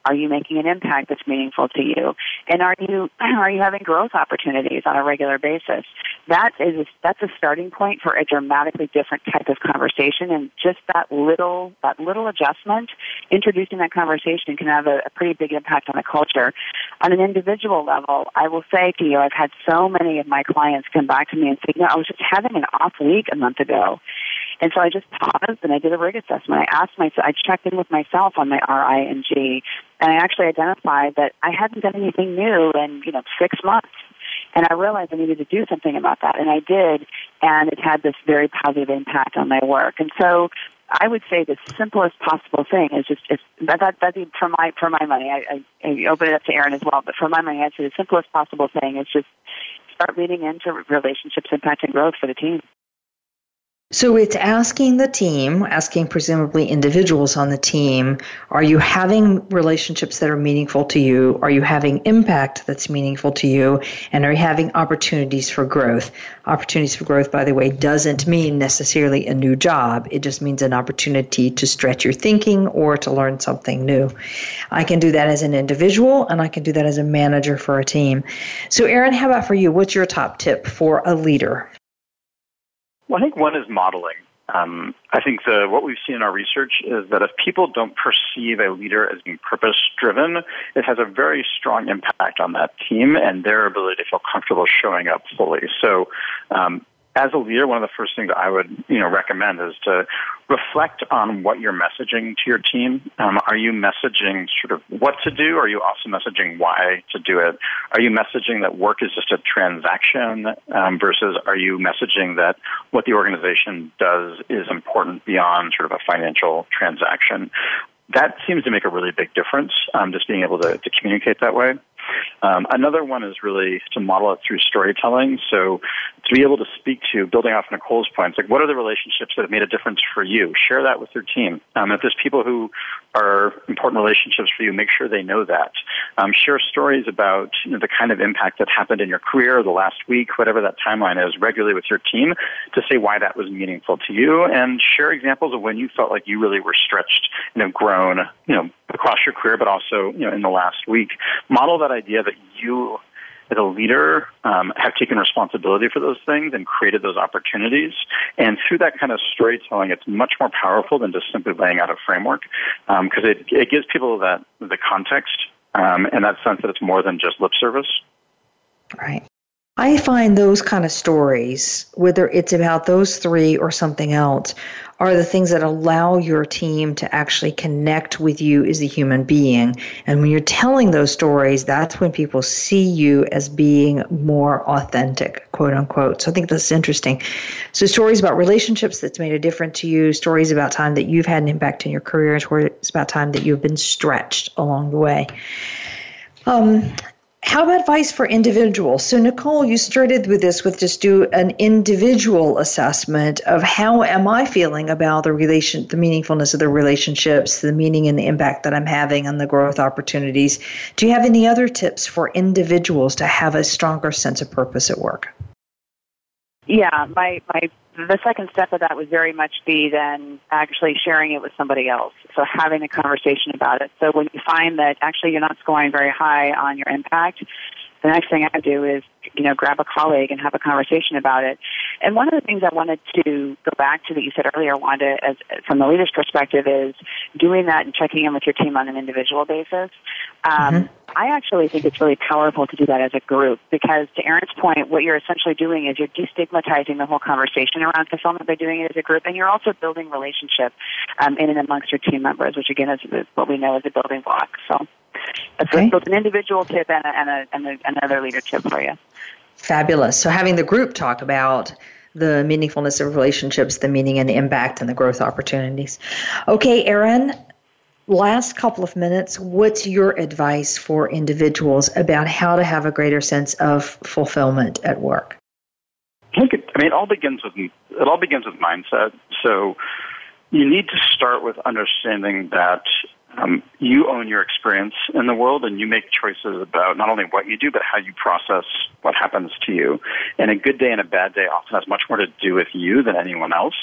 S3: Are you making an impact that's meaningful to you? And are you are you having growth opportunities on a regular basis? That is a, that's a starting point for a dramatically different type of conversation. And just that little that little adjustment, introducing that conversation can have a, a pretty big impact on a culture. On an individual level, I will say to you, I've had so many of my clients come back to me and say, "You know, I was just having an off week a month ago." And so I just paused and I did a RIG assessment. I asked myself, I checked in with myself on my RI and G, and I actually identified that I hadn't done anything new in, you know, six months. And I realized I needed to do something about that, and I did, and it had this very positive impact on my work. And so I would say the simplest possible thing is just if that that that for my for my money. I, I, I open it up to Aaron as well, but for my money, I'd say the simplest possible thing is just start leaning into relationships, impact, and growth for the team.
S1: So it's asking the team, asking presumably individuals on the team, are you having relationships that are meaningful to you? Are you having impact that's meaningful to you? And are you having opportunities for growth? Opportunities for growth, by the way, doesn't mean necessarily a new job. It just means an opportunity to stretch your thinking or to learn something new. I can do that as an individual and I can do that as a manager for a team. So Aaron, how about for you? What's your top tip for a leader?
S2: Well, I think one is modeling. um, I think the what we've seen in our research is that if people don't perceive a leader as being purpose driven, it has a very strong impact on that team and their ability to feel comfortable showing up fully. So um, as a leader, one of the first things I would you know recommend is to reflect on what you're messaging to your team. Um, are you messaging sort of what to do? Are you also messaging why to do it? Are you messaging that work is just a transaction um, versus are you messaging that what the organization does is important beyond sort of a financial transaction? That seems to make a really big difference, um, just being able to, to communicate that way. Um, another one is really to model it through storytelling. So to be able to speak to, building off Nicole's points, like what are the relationships that have made a difference for you? Share that with your team. Um, if there's people who are important relationships for you, make sure they know that. Um, share stories about you know, the kind of impact that happened in your career the last week, whatever that timeline is, regularly with your team to say why that was meaningful to you, and share examples of when you felt like you really were stretched and have grown, you know, across your career, but also you know in the last week. Model that idea that you as a leader um, have taken responsibility for those things and created those opportunities. And through that kind of storytelling, it's much more powerful than just simply laying out a framework because um, it, it gives people that the context um, and that sense that it's more than just lip service.
S1: Right. I find those kind of stories, whether it's about those three or something else, are the things that allow your team to actually connect with you as a human being. And when you're telling those stories, that's when people see you as being more authentic, quote unquote. So I think that's interesting. So stories about relationships that's made a difference to you, stories about time that you've had an impact in your career, stories about time that you've been stretched along the way. Um, how about advice for individuals? So, Nicole, you started with this with just do an individual assessment of how am I feeling about the relation, the meaningfulness of the relationships, the meaning and the impact that I'm having on the growth opportunities. Do you have any other tips for individuals to have a stronger sense of purpose at work?
S3: Yeah, my my the second step of that would very much be then actually sharing it with somebody else. So having a conversation about it. So when you find that actually you're not scoring very high on your impact, the next thing I do is, you know, grab a colleague and have a conversation about it. And one of the things I wanted to go back to that you said earlier, Wanda, as from the leader's perspective, is doing that and checking in with your team on an individual basis. Um, mm-hmm. I actually think it's really powerful to do that as a group because, to Aaron's point, what you're essentially doing is you're destigmatizing the whole conversation around fulfillment by doing it as a group, and you're also building relationship um, in and amongst your team members, which again is what we know is a building block. So. That's okay. both an individual tip and, a, and, a, and a, another leader tip for you.
S1: Fabulous. So having the group talk about the meaningfulness of relationships, the meaning and the impact and the growth opportunities. Okay, Aaron, last couple of minutes, what's your advice for individuals about how to have a greater sense of fulfillment at work?
S2: I think it, I mean, it all begins with it all begins with mindset. So you need to start with understanding that um, you own your experience in the world and you make choices about not only what you do, but how you process what happens to you. And a good day and a bad day often has much more to do with you than anyone else.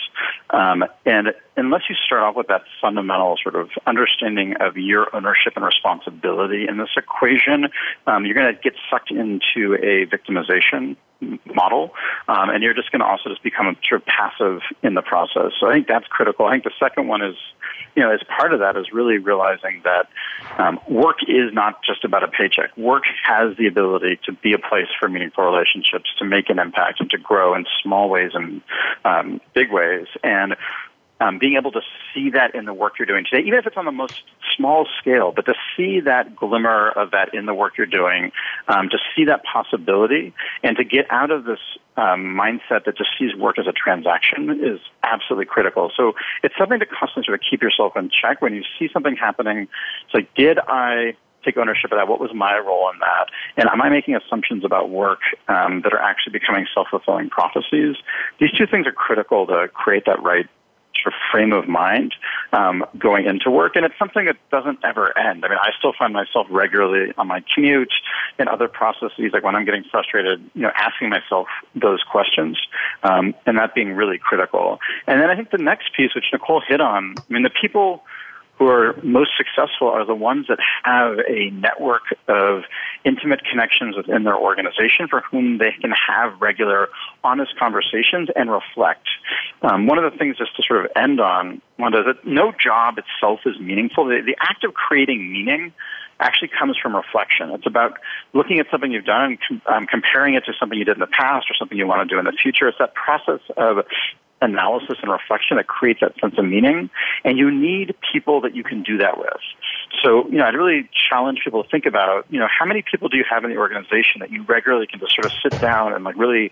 S2: Um, and unless you start off with that fundamental sort of understanding of your ownership and responsibility in this equation, um, you're going to get sucked into a victimization model, um, and you're just going to also just become sort of passive in the process. So I think that's critical. I think the second one is you know, as part of that is really realizing that um, work is not just about a paycheck. Work has the ability to be a place for meaningful relationships, to make an impact, and to grow in small ways and um, big ways. And um, being able to see that in the work you're doing today, even if it's on the most small scale, but to see that glimmer of that in the work you're doing, um, to see that possibility, and to get out of this um, mindset that just sees work as a transaction is absolutely critical. So it's something to constantly sort of keep yourself in check when you see something happening. It's like, did I take ownership of that? What was my role in that? And am I making assumptions about work um, that are actually becoming self-fulfilling prophecies? These two things are critical to create that right sort of frame of mind um, going into work, and it's something that doesn't ever end. I mean, I still find myself regularly on my commute and other processes, like when I'm getting frustrated, you know, asking myself those questions, um, and that being really critical. And then I think the next piece, which Nicole hit on, I mean, the people who are most successful are the ones that have a network of intimate connections within their organization for whom they can have regular, honest conversations and reflect. Um, one of the things just to sort of end on, Wanda, is that no job itself is meaningful. The, the act of creating meaning actually comes from reflection. It's about looking at something you've done and um, comparing it to something you did in the past or something you want to do in the future. It's that process of analysis and reflection that creates that sense of meaning. And you need people that you can do that with. So, you know, I'd really challenge people to think about, you know, how many people do you have in the organization that you regularly can just sort of sit down and like really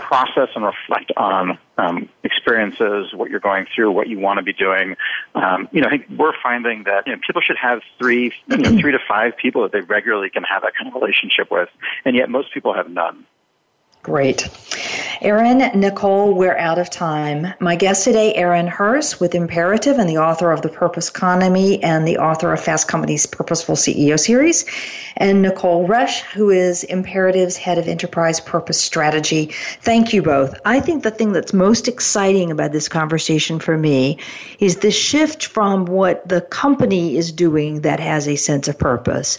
S2: process and reflect on um, experiences, what you're going through, what you want to be doing. Um, you know, I think we're finding that you know, people should have three, you know, three to five people that they regularly can have that kind of relationship with, and yet most people have none.
S1: Great. Aaron, Nicole, we're out of time. My guest today, Aaron Hurst with Imperative and the author of The Purpose Economy and the author of Fast Company's Purposeful CEO series, and Nicole Resch, who is Imperative's head of enterprise purpose strategy. Thank you both. I think the thing that's most exciting about this conversation for me is the shift from what the company is doing that has a sense of purpose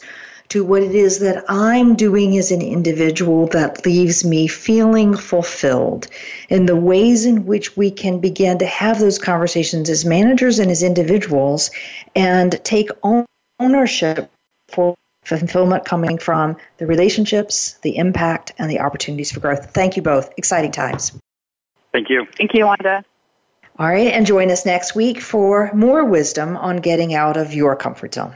S1: to what it is that I'm doing as an individual that leaves me feeling fulfilled And the ways in which we can begin to have those conversations as managers and as individuals and take ownership for fulfillment coming from the relationships, the impact, and the opportunities for growth. Thank you both. Exciting times.
S2: Thank you.
S3: Thank you, Wanda.
S1: All right, and join us next week for more wisdom on getting out of your comfort zone.